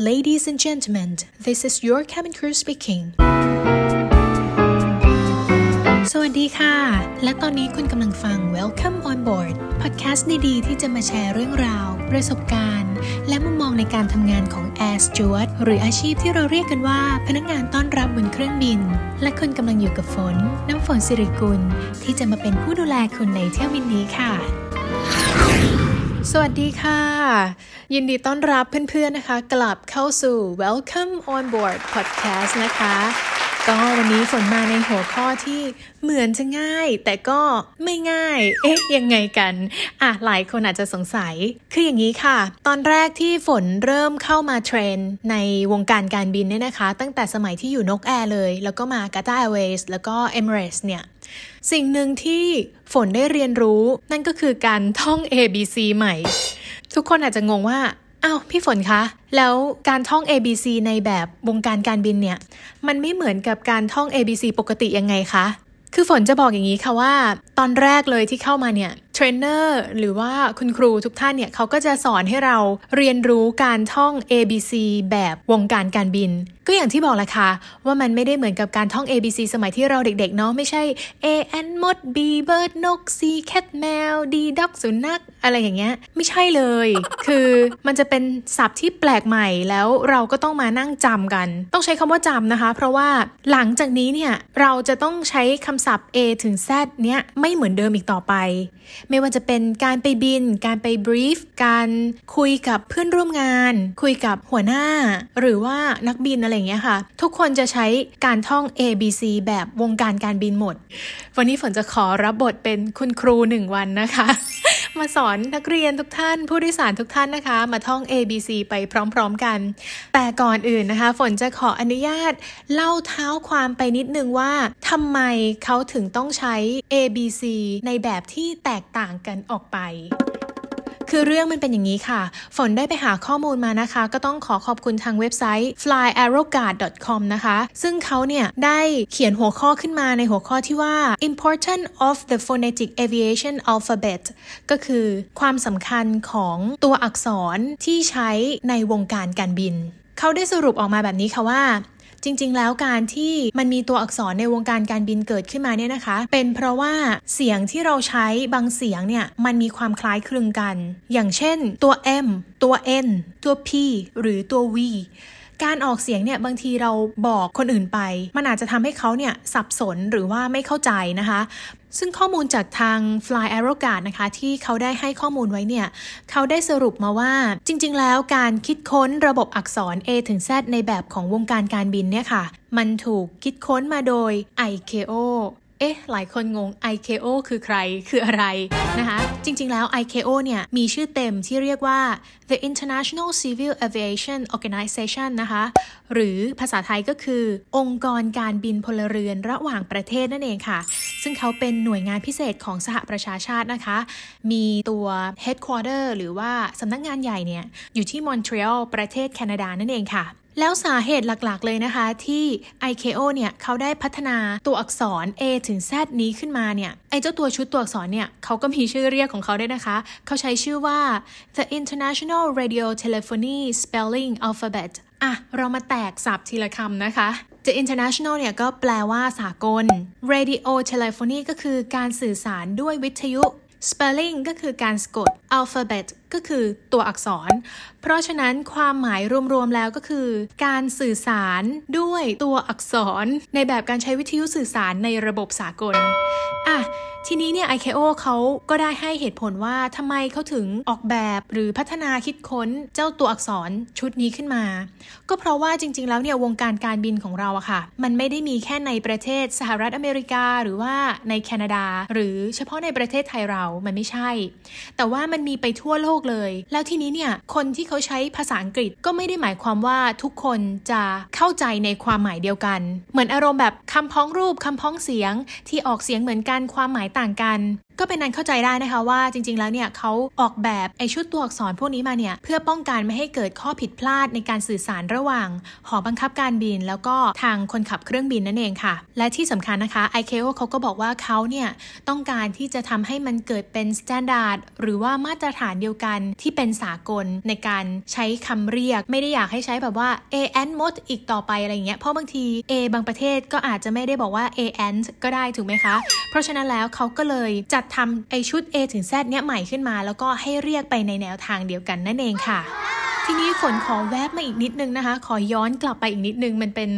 Ladies and gentlemen, this is your cabin crew speaking. สวัสดีค่ะ และตอนนี้คุณกำลังฟัง Welcome on Board podcast ดีๆ ที่จะมาแชร์เรื่องราว ประสบการณ์ และมุมมองในการทำงานของ Air Steward หรืออาชีพที่เราเรียกกันว่า พนักงานต้อนรับบนเครื่องบิน และคุณกำลังอยู่กับฝน น้ำฝนสิริกุล ที่จะมาเป็นผู้ดูแลคุณในเที่ยวบินนี้ค่ะ สวัสดีค่ะ ยินดีต้อนรับเพื่อนๆนะคะ กลับเข้าสู่ Welcome on Board Podcast นะคะ ก็วันนี้ฝนมาในหัวข้อที่เหมือนจะง่าย แต่ก็ไม่ง่าย เอ๊ะ ยังไงกันอะหลายคนอาจจะสงสัย คืออย่างนี้ค่ะ ตอนแรกที่ฝนเริ่มเข้ามาเทรนในวงการการบินเนี่ยนะคะ ตั้งแต่สมัยที่อยู่นกแอร์เลย แล้วก็มากาตาแอร์เวย์แล้วก็ Emirates เนี่ย สิ่งหนึ่งที่ฝนได้เรียนรู้ นั่นก็คือการท่อง ABC ใหม่ ทุกคนอาจจะงงว่าอ้าวพี่ฝนคะ แล้วการท่อง ABC ในแบบวงการการบินเนี่ย มันไม่เหมือนกับการท่อง ABC ปกติยังไงคะ คือฝนจะบอกอย่างนี้ค่ะว่า ตอนแรกเลยที่เข้ามาเนี่ยเทรนเนอร์หรือว่าคุณครูทุกท่านเนี่ยเขาก็จะสอนให้เราเรียนรู้การท่อง ABC แบบวงการการบิน ก็อย่างที่บอกแหละค่ะ ว่ามันไม่ได้เหมือนกับการท่อง ABC สมัยที่เราเด็กๆเนาะไม่ใช่ A N มด B bird นก C cat แมว D dog สุนัขอะไรอย่างเงี้ยไม่ใช่เลย คือมันจะเป็นศัพท์ที่แปลกใหม่แล้วเราก็ต้องมานั่งจำกัน ต้องใช้คำว่าจำนะคะ เพราะว่าหลังจากนี้เนี่ยเราจะต้องใช้คำศัพท์ A ถึง Z เนี้ยไม่เหมือนเดิมอีกต่อไปไม่ว่าจะเป็นการไปบิน การไปบรีฟ การคุยกับเพื่อนร่วมงาน คุยกับหัวหน้า หรือว่านักบินอะไรอย่างเงี้ยค่ะ ทุกคนจะใช้การท่อง A B C แบบวงการการบินหมด วันนี้ฝนจะขอรับบทเป็นคุณครูหนึ่งวันนะคะ มาสอนนักเรียนทุกท่าน ผู้โดยสารทุกท่านนะคะ มาท่อง A B C ไปพร้อมๆกัน แต่ก่อนอื่นนะคะ ฝนจะขออนุญาต เล่าเท้าความไปนิดนึงว่าทำไมเขาถึงต้องใช้ A B C ในแบบที่แตกต่างกันออกไป คือเรื่องมันเป็นอย่างนี้ค่ะ ฝนได้ไปหาข้อมูลมานะคะ ก็ต้องขอขอบคุณทางเว็บไซต์ flyarrowguard.com นะคะ ซึ่งเขาเนี่ยได้เขียนหัวข้อขึ้นมาในหัวข้อที่ว่า important of the phonetic aviation alphabet ก็คือความสำคัญของตัวอักษรที่ใช้ในวงการการบิน เขาได้สรุปออกมาแบบนี้ค่ะว่า จริง ๆ แล้วการที่มันมีตัวอักษรในวงการการบินเกิดขึ้นมาเนี่ยนะคะ เป็นเพราะว่าเสียงที่เราใช้บางเสียงเนี่ยมันมีความคล้ายคลึงกัน อย่างเช่นตัว M ตัว N ตัว P หรือตัว V การออกเสียงเนี่ยบางทีเราบอกคนอื่นไป มันอาจจะทำให้เขาเนี่ยสับสนหรือว่าไม่เข้าใจนะคะ ซึ่งข้อมูลจากทาง Fly a r r o g a r d นะคะ ที่เขาได้ให้ข้อมูลไว้เนี่ย เขาได้สรุปมาว่าจริง ๆ แล้วการคิดค้นระบบอักษร A ถึง Z ในแบบของวงการการบินเนี่ยค่ะ มันถูกคิดค้นมาโดย ICAO เอ๊ะ หลายคนงง ICAO คือใคร คืออะไรนะคะ จริงๆ แล้ว ICAO เนี่ย มีชื่อเต็มที่เรียกว่า The International Civil Aviation Organization นะคะ หรือภาษาไทยก็คือ องค์กรการบินพลเรือนระหว่างประเทศนั่นเองค่ะ ซึ่งเขาเป็นหน่วยงานพิเศษของสหประชาชาตินะคะ มีตัว headquarter หรือว่าสำนักงานใหญ่เนี่ย อยู่ที่มอนทรีออลประเทศแคนาดานั่นเองค่ะ แล้วสาเหตุหลักๆเลยนะคะที่ ICAO เนี่ยเขาได้พัฒนาตัวอักษร A ถึง Z นี้ขึ้นมาเนี่ยไอเจ้าตัวชุดตัวอักษรเนี่ยเขาก็มีชื่อเรียกของเขาด้วยนะคะ เขาใช้ชื่อว่า The International Radio Telephony Spelling Alphabet อะ เรามาแตกสับทีละคำนะคะ The International เนี่ยก็แปลว่าสากล Radio Telephony ก็คือการสื่อสารด้วยวิทยุ Spelling ก็คือการสะกด Alphabet ก็คือตัวอักษร เพราะฉะนั้นความหมายรวมๆแล้วก็คือ การสื่อสารด้วยตัวอักษร ในแบบการใช้วิทยุสื่อสารในระบบสากลอะทีนี้เนี่ย ICAO เขาก็ได้ให้เหตุผลว่าทำไมเขาถึงออกแบบหรือพัฒนาคิดค้นเจ้าตัวอักษรชุดนี้ขึ้นมา ก็เพราะว่าจริง ๆ แล้วเนี่ยวงการการบินของเราอะค่ะ มันไม่ได้มีแค่ในประเทศสหรัฐอเมริกาหรือว่าในแคนาดา หรือเฉพาะในประเทศไทยเรามันไม่ใช่ แต่ว่ามันมีไปทั่วโลกเลย แล้วทีนี้เนี่ยคนที่เขาใช้ภาษาอังกฤษก็ไม่ได้หมายความว่าทุกคนจะเข้าใจในความหมายเดียวกัน เหมือนอารมณ์แบบคำพ้องรูปคำพ้องเสียงที่ออกเสียงเหมือนกันความหมายต่างกัน ก็เป็นนั้นเข้าใจได้นะคะว่าจริง ๆ แล้วเนี่ยเขาออกแบบไอชุดตัวอักษรพวกนี้มาเนี่ยเพื่อป้องกันไม่ให้เกิดข้อผิดพลาดในการสื่อสารระหว่าง หอบังคับการบิน แล้วก็ทางคนขับเครื่องบินนั่นเองค่ะ และที่สำคัญนะคะ ICAO เขาก็บอกว่าเขาเนี่ยต้องการที่จะทำให้มันเกิดเป็น standard หรือว่ามาตรฐานเดียวกันที่เป็นสากลในการใช้คำเรียก ไม่ได้อยากให้ใช้แบบว่า a n หมดอีกต่อไปอะไรอย่างเงี้ยเพราะบางที A บางประเทศก็อาจจะไม่ได้บอกว่า a n ก็ได้ถูกไหมคะ เพราะฉะนั้นแล้วเขาก็เลยจัดทำไอ้ชุด A ถึง Z เนี้ยใหม่ขึ้นมา แล้วก็ให้เรียกไปในแนวทางเดียวกันนั่นเองค่ะ ทีนี้ฝนขอแวบมาอีกนิดนึงนะคะ ขอย้อนกลับไปอีกนิดนึง มันเป็น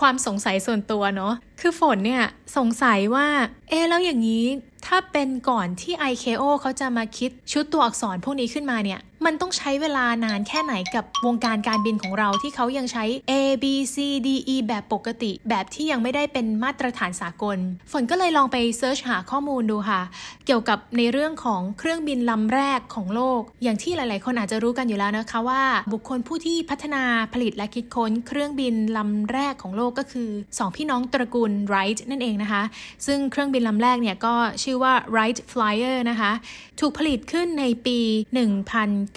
ความสงสัยส่วนตัวเนาะคือฝนเนี่ยสงสัยว่าเอ๊แล้วอย่างนี้ถ้าเป็นก่อนที่ IKO เขาจะมาคิดชุดตัวอักษรพวกนี้ขึ้นมาเนี่ย มันต้องใช้เวลานานแค่ไหนกับวงการการบินของเราที่เขายังใช้ A B C D E แบบปกติ แบบที่ยังไม่ได้เป็นมาตรฐานสากล ฝนก็เลยลองไปเซิร์ชหาข้อมูลดูค่ะ เกี่ยวกับในเรื่องของเครื่องบินลำแรกของโลก อย่างที่หลาย ๆ คนอาจจะรู้กันอยู่แล้วนะคะว่า บุคคลผู้ที่พัฒนาผลิตและคิดค้น เครื่องบินลำแรกของโลกก็คือ 2 พี่น้องตระกูลไรท์นั่นเองนะคะ ซึ่งเครื่องบินลำแรกเนี่ยก็ชื่อว่า Wright Flyer นะคะ ถูกผลิตขึ้นในปี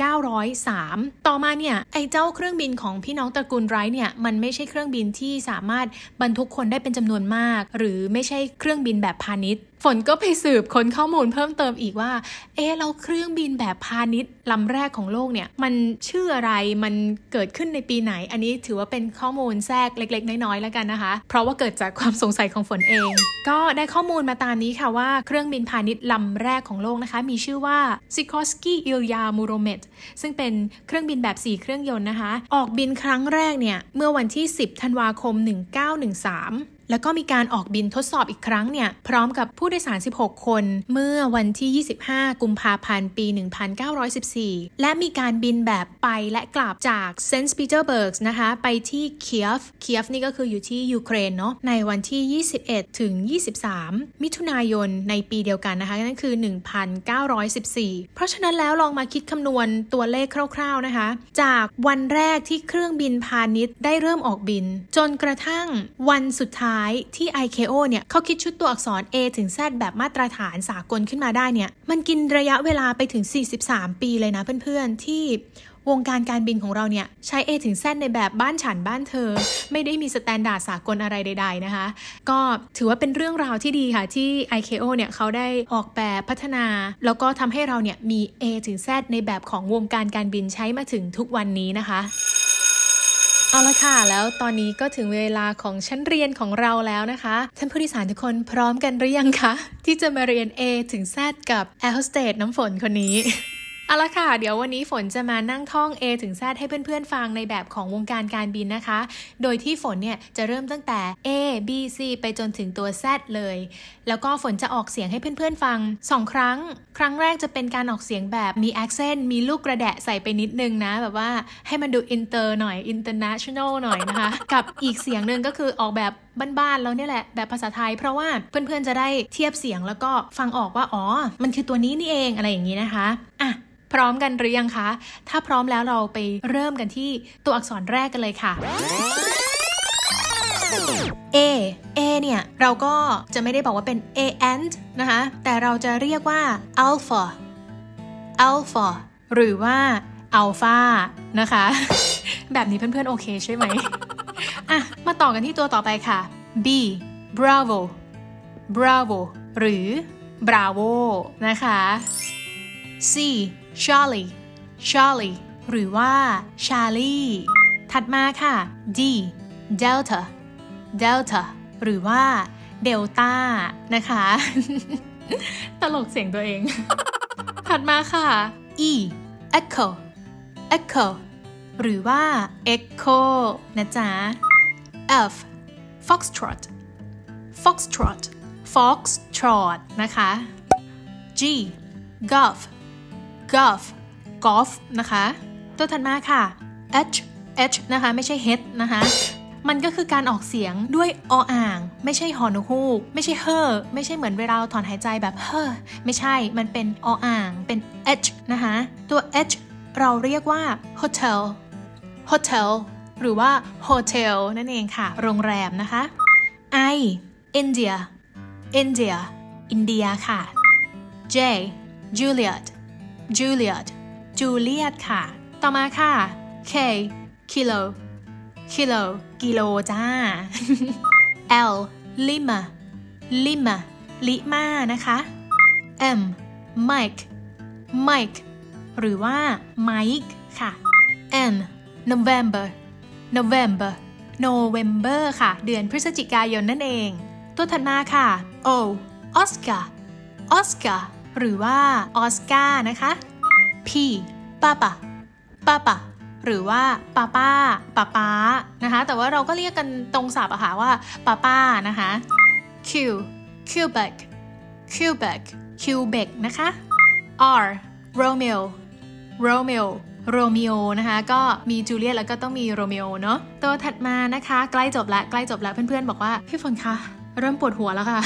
1903 ต่อมาเนี่ยไอ้เจ้าเครื่องบินของพี่น้องตระกูลไรเนี่ยมันไม่ใช่เครื่องบินที่สามารถบรรทุกคนได้เป็นจำนวนมาก หรือไม่ใช่เครื่องบินแบบพาณิชย์ฝนก็ไปสืบค้นข้อมูลเพิ่มเติมอีกว่า เอ๊เราเครื่องบินแบบพาณิชย์ลำแรกของโลกเนี่ย มันชื่ออะไร มันเกิดขึ้นในปีไหน อันนี้ถือว่าเป็นข้อมูลแทรกเล็ก ๆ น้อยๆแล้วกันนะคะ เพราะว่าเกิดจากความสงสัยของฝนเอง ก็ได้ข้อมูลมาตามนี้ค่ะว่าเครื่องบินพาณิชย์ลำแรกของโลกนะคะ มีชื่อว่า Sikorsky Ilya Muromets ซึ่งเป็นเครื่องบินแบบ 4 เครื่องยนต์นะคะ ออกบินครั้งแรกเนี่ย เมื่อวันที่ 10 ธันวาคม 1913 แล้วก็มีการออกบินทดสอบอีกครั้งเนี่ยพร้อมกับผู้โดยสาร 16 คน เมื่อวันที่ 25 กุมภาพันธ์ปี 1914 และมีการบินแบบไปและกลับจากเซนต์ปีเตอร์เบิร์กนะคะไปที่เคียฟเคียฟนี่ก็คืออยู่ที่ยูเครนเนาะในวันที่ 21 ถึง 23 มิถุนายนในปีเดียวกันนะคะนั่นคือ 1914 เพราะฉะนั้นแล้วลองมาคิดคำนวณตัวเลขคร่าว ๆนะคะ จากวันแรกที่เครื่องบินพาณิชย์ได้เริ่มออกบิน จนกระทั่งวันสุดท้ายายที่ ICAO เนี่ยเขาคิดชุดตัวอักษร A ถึง Z แบบมาตรฐานสากลขึ้นมาได้เนี่ย มันกินระยะเวลาไปถึง 43 ปีเลยนะเพื่อนๆ ที่วงการการบินของเราเนี่ย ใช้ A ถึง Z ในแบบบ้านฉันบ้านเธอ ไม่ได้มี standard สากลอะไรใด ๆ นะคะ ก็ถือว่าเป็นเรื่องราวที่ดีค่ะ ที่ ICAO เนี่ยเขาได้ออกแบบพัฒนา แล้วก็ทำให้เราเนี่ยมี A ถึง Z ในแบบของวงการการบินใช้มาถึงทุกวันนี้นะคะ เอาละค่ะ แล้วตอนนี้ก็ถึงเวลาของชั้นเรียนของเราแล้วนะคะ ท่านผู้โดยสารทุกคนพร้อมกันหรือยังคะ ที่จะมาเรียน A ถึง Z กับแอร์โฮสเตดน้ำฝนคนนี้ เอาละค่ะ เดี๋ยววันนี้ฝนจะมานั่งท่อง A ถึง Z ให้เพื่อนๆฟังในแบบของวงการการบินนะคะ โดยที่ฝนเนี่ยจะเริ่มตั้งแต่ A B C ไปจนถึงตัว Z เลย แล้วก็ฝนจะออกเสียงให้เพื่อนๆฟัง 2 ครั้ง ครั้งแรกจะเป็นการออกเสียงแบบมี accent มีลูกกระแดะใส่ไปนิดนึงนะ แบบว่าให้มันดูอินเตอร์หน่อย international หน่อยนะคะ กับอีกเสียงหนึ่งก็คือออกแบบบ้านๆแล้วเนี่ยแหละแบบภาษาไทย เพราะว่าเพื่อนๆจะได้เทียบเสียงแล้วก็ฟังออกว่าอ๋อ มันคือตัวนี้นี่เองอะไรอย่างนี้นะคะอะ พร้อมกันหรือยังคะ ถ้าพร้อมแล้วเราไปเริ่มกันที่ตัวอักษรแรกกันเลยค่ะ A A เนี่ย เราก็จะไม่ได้บอกว่าเป็น A and นะคะ แต่เราจะเรียกว่า alpha alpha หรือว่า alpha นะคะ แบบนี้เพื่อนๆ โอเคใช่ไหมอะ มาต่อกันที่ตัวต่อไปค่ะ B bravo bravo หรือ bravo นะคะ C Charlie Charlie หรือว่า Charlie ถัดมาค่ะ D Delta Delta หรือว่า Delta นะคะ ตลกเสียงตัวเอง ถัดมาค่ะ E Echo Echo หรือว่า Echo นะจ๊ะ F Foxtrot Foxtrot Foxtrot นะคะ G Golf golf golf นะคะ ตัวถัดมาค่ะ h h นะคะไม่ใช่ h นะคะมันก็คือการออกเสียงด้วยออ่าง ไม่ใช่หอนฮูก ไม่ใช่เฮอไม่ใช่เหมือนเวลาถอนหายใจแบบเฮอไม่ใช่มันเป็นออ่าง เป็น h นะคะตัว h เราเรียกว่า hotel hotel หรือว่า hotel นั่นเองค่ะ โรงแรมนะคะ i India India อินเดียค่ะ J Juliet Juliet Juliet ค่ะ ต่อมาค่ะ K Kilo Kilo กิโลจ้า L Lima Lima ลิมานะคะ M Mike Mike หรือว่า Mike ค่ะ N November November November ค่ะ เดือนพฤศจิกายนนั่นเอง ตัวถัดมาค่ะ O Oscar Oscar หรือว่า Oscar นะคะ P Papa Papa หรือว่าป้าป้าป้าป้านะคะ แต่ว่าเราก็เรียกกันตรงศัพท์อะค่ะว่าป้าป้านะคะ Q Quebec Quebec Quebec นะคะ R Romeo Romeo โรมิโอนะคะก็มีจูเลียตแล้วก็ต้องมีโรมิโอเนาะตัวถัดมานะคะ ใกล้จบล้วใกล้จบล้วเพื่อนๆ บอกว่า พี่ฝนคะ เริ่มปวดหัวแล้วค่ะ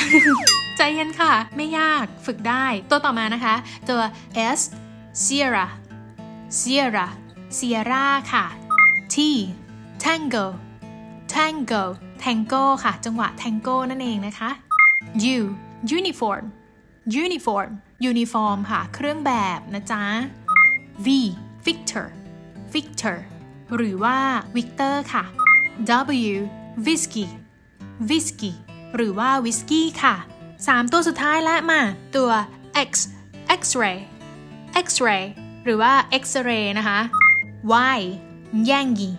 ใจเย็นค่ะ ไม่ยากฝึกได้ ตัวต่อมานะคะ ตัว S Sierra Sierra Sierra ค่ะ T Tango Tango Tango ค่ะ จังหวะ Tango นั่นเองนะคะ U Uniform Uniform Uniform ค่ะ เครื่องแบบนะจ๊ะ V Victor Victor หรือว่า Victor ค่ะ W Whiskey Whiskey หรือว่า Whisky ค่ะ 3 ตัวสุดท้ายและมา ตัว X X-ray X-ray หรือว่า X-ray นะคะ Y Yankee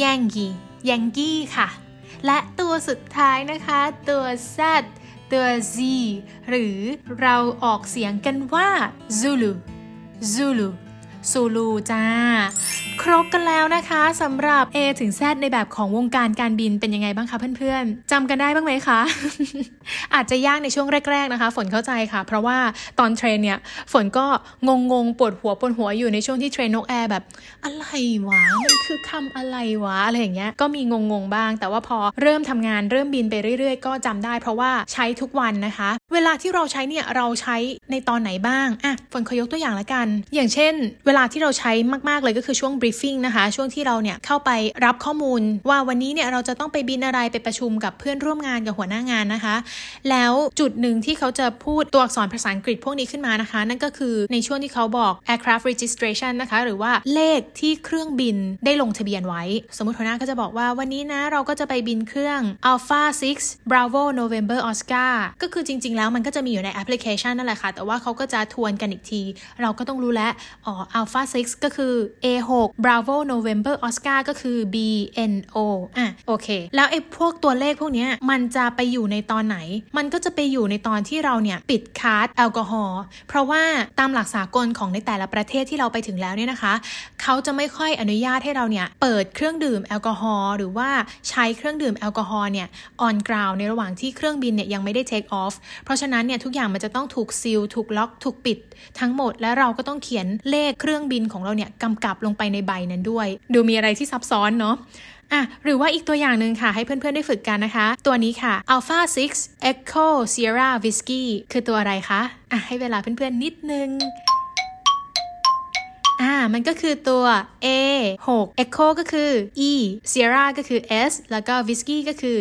Yankee Yankee ค่ะ และตัวสุดท้ายนะคะ ตัว Z ตัว Z หรือเราออกเสียงกันว่า Zulu Zulu ซูลูจ้า ครบกันแล้วนะคะสำหรับ A ถึง Z ในแบบของวงการการบินเป็นยังไงบ้างคะเพื่อนๆจำกันได้บ้างไหมคะ อาจจะยากในช่วงแรก ๆนะคะ ฝนเข้าใจค่ะ เพราะว่าตอนเทรนเนี่ยฝนก็งงๆปวดหัวปวดหัวอยู่ในช่วงที่เทรนนกแอร์แบบ อะไรวะมันคือคำอะไรวะอะไรอย่างเงี้ยก็มีงงๆบ้าง แต่ว่าพอเริ่มทำงานเริ่มบินไปเรื่อยๆ ก็จำได้ เพราะว่าใช้ทุกวันนะคะ เวลาที่เราใช้เนี่ยเราใช้ในตอนไหนบ้างอะฝนขอยกตัวอย่างละกัน อย่างเช่น เวลาที่เราใช้มากๆเลยก็คือช่วง briefing นะคะ ช่วงที่เราเนี่ยเข้าไปรับข้อมูล ว่าวันนี้เนี่ยเราจะต้องไปบินอะไรไปประชุมกับเพื่อนร่วมงานกับหัวหน้างานนะคะ แล้วจุดหนึ่งที่เขาจะพูดตัวอักษรภาษาอังกฤษพวกนี้ขึ้นมานะคะ นั่นก็คือในช่วงที่เขาบอก aircraft registration นะคะ หรือว่าเลขที่เครื่องบินได้ลงทะเบียนไว้ สมมติหัวหน้าก็จะบอกว่าวันนี้นะเราก็จะไปบินเครื่อง Alpha 6 Bravo November Oscar ก็คือจริง ๆ แล้วมันก็จะมีอยู่ในแอปพลิเคชันนั่นแหละค่ะ แต่ว่าเขาก็จะทวนกันอีกที เราก็ต้องรู้แล้วอ๋อ Alpha 6 ก็คือ A6 Bravo November Oscar ก็คือ BNO อะโอเค แล้วไอ้พวกตัวเลขพวกนี้มันจะไปอยู่ในตอนไหน มันก็จะไปอยู่ในตอนที่เราเนี่ยปิด cart แอลกอฮอล์เพราะว่าตามหลักสากลของในแต่ละประเทศที่เราไปถึงแล้วเนี่ยนะคะ เขาจะไม่ค่อยอนุญาตให้เราเนี่ยเปิดเครื่องดื่มแอลกอฮอล์หรือว่าใช้เครื่องดื่มแอลกอฮอล์เนี่ย on ground ในระหว่างที่เครื่องบินเนี่ยยังไม่ได้ take off เพราะฉะนั้นเนี่ยทุกอย่างมันจะต้องถูกซีลถูกล็อก ถูกปิด ทั้งหมดและเราก็ต้องเขียนเลขเครื่องบินของเราเนี่ยกำกับลงไปในใบนั้นด้วย ดูมีอะไรที่ซับซ้อนเนาะอะหรือว่าอีกตัวอย่างหนึ่งค่ะ ให้เพื่อนๆได้ฝึกกันนะคะ ตัวนี้ค่ะ Alpha 6 Echo Sierra Whiskey คือตัวอะไรคะอะให้เวลาเพื่อนๆนิดนึงอ่ามันก็คือตัว A 6 Echo ก็คือ E Sierra ก็คือ S แล้วก็ Whiskey ก็คือ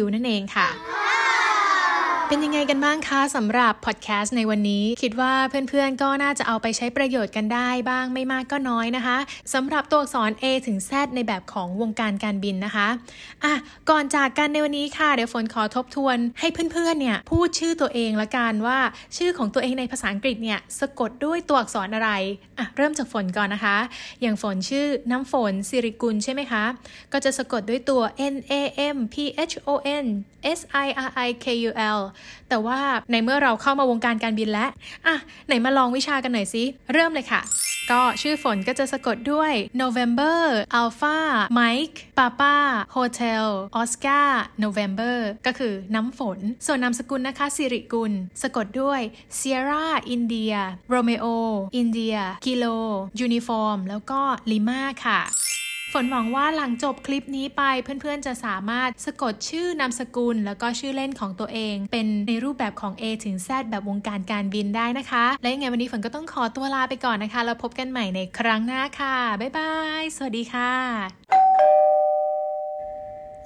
W นั่นเองค่ะ เป็นยังไงกันบ้างคะสำหรับพอดแคสต์ในวันนี้ คิดว่าเพื่อนๆก็น่าจะเอาไปใช้ประโยชน์กันได้บ้างไม่มากก็น้อยนะคะสำหรับตัวอักษร A ถึง Z ในแบบของวงการการบินนะคะอะก่อนจากกันในวันนี้ค่ะเดี๋ยวฝนขอทบทวน ให้เพื่อนๆเนี่ยพูดชื่อตัวเองละกันว่า ชื่อของตัวเองในภาษาอังกฤษเนี่ยสะกดด้วยตัวอักษรอะไรอะเริ่มจากฝนก่อนนะคะ อย่างฝนชื่อน้ำฝนสิริกุลใช่ไหมคะก็จะสะกดด้วยตัว N A M P H O N S I R I K U L แต่ว่าในเมื่อเราเข้ามาวงการการบินแล้วอะไหนมาลองวิชากันหน่อยสิเริ่มเลยค่ะก็ชื่อฝนก็จะสะกดด้วย November Alpha Mike Papa Hotel Oscar November ก็คือน้ำฝน ส่วนนามสกุลนะคะสิริกุล สะกดด้วย Sierra India Romeo India Kilo Uniform แล้วก็ Lima ค่ะ ฝนหวังว่าหลังจบคลิปนี้ไปเพื่อนๆจะสามารถสะกดชื่อนามสกุล แล้วก็ชื่อเล่นของตัวเอง เป็นในรูปแบบของ A ถึง Z แบบวงการการบินได้นะคะ และยังไงวันนี้ฝนก็ต้องขอตัวลาไปก่อนนะคะ แล้วพบกันใหม่ในครั้งหน้าค่ะ บ๊ายบาย สวัสดีค่ะ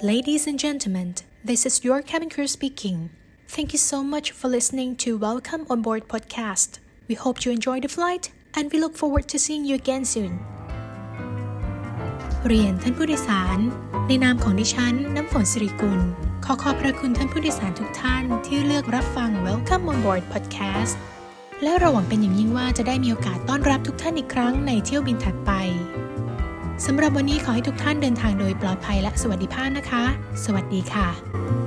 Ladies and gentlemen this is your cabin crew speaking Thank you so much for listening to Welcome on Board podcast. We hope you enjoy the flight and we look forward to seeing you again soon. เรียนท่านผู้โดยสาร ในนามของดิฉัน น้ำฝนสิริกุล ขอขอบพระคุณท่านผู้โดยสารทุกท่านที่เลือกรับฟัง Welcome on Board podcast และเราหวังเป็นอย่างยิ่งว่าจะได้มีโอกาสต้อนรับทุกท่านอีกครั้งในเที่ยวบินถัดไปสำหรับวันนี้ขอให้ทุกท่านเดินทางโดยปลอดภัยและสวัสดิภาพนะคะ สวัสดีค่ะ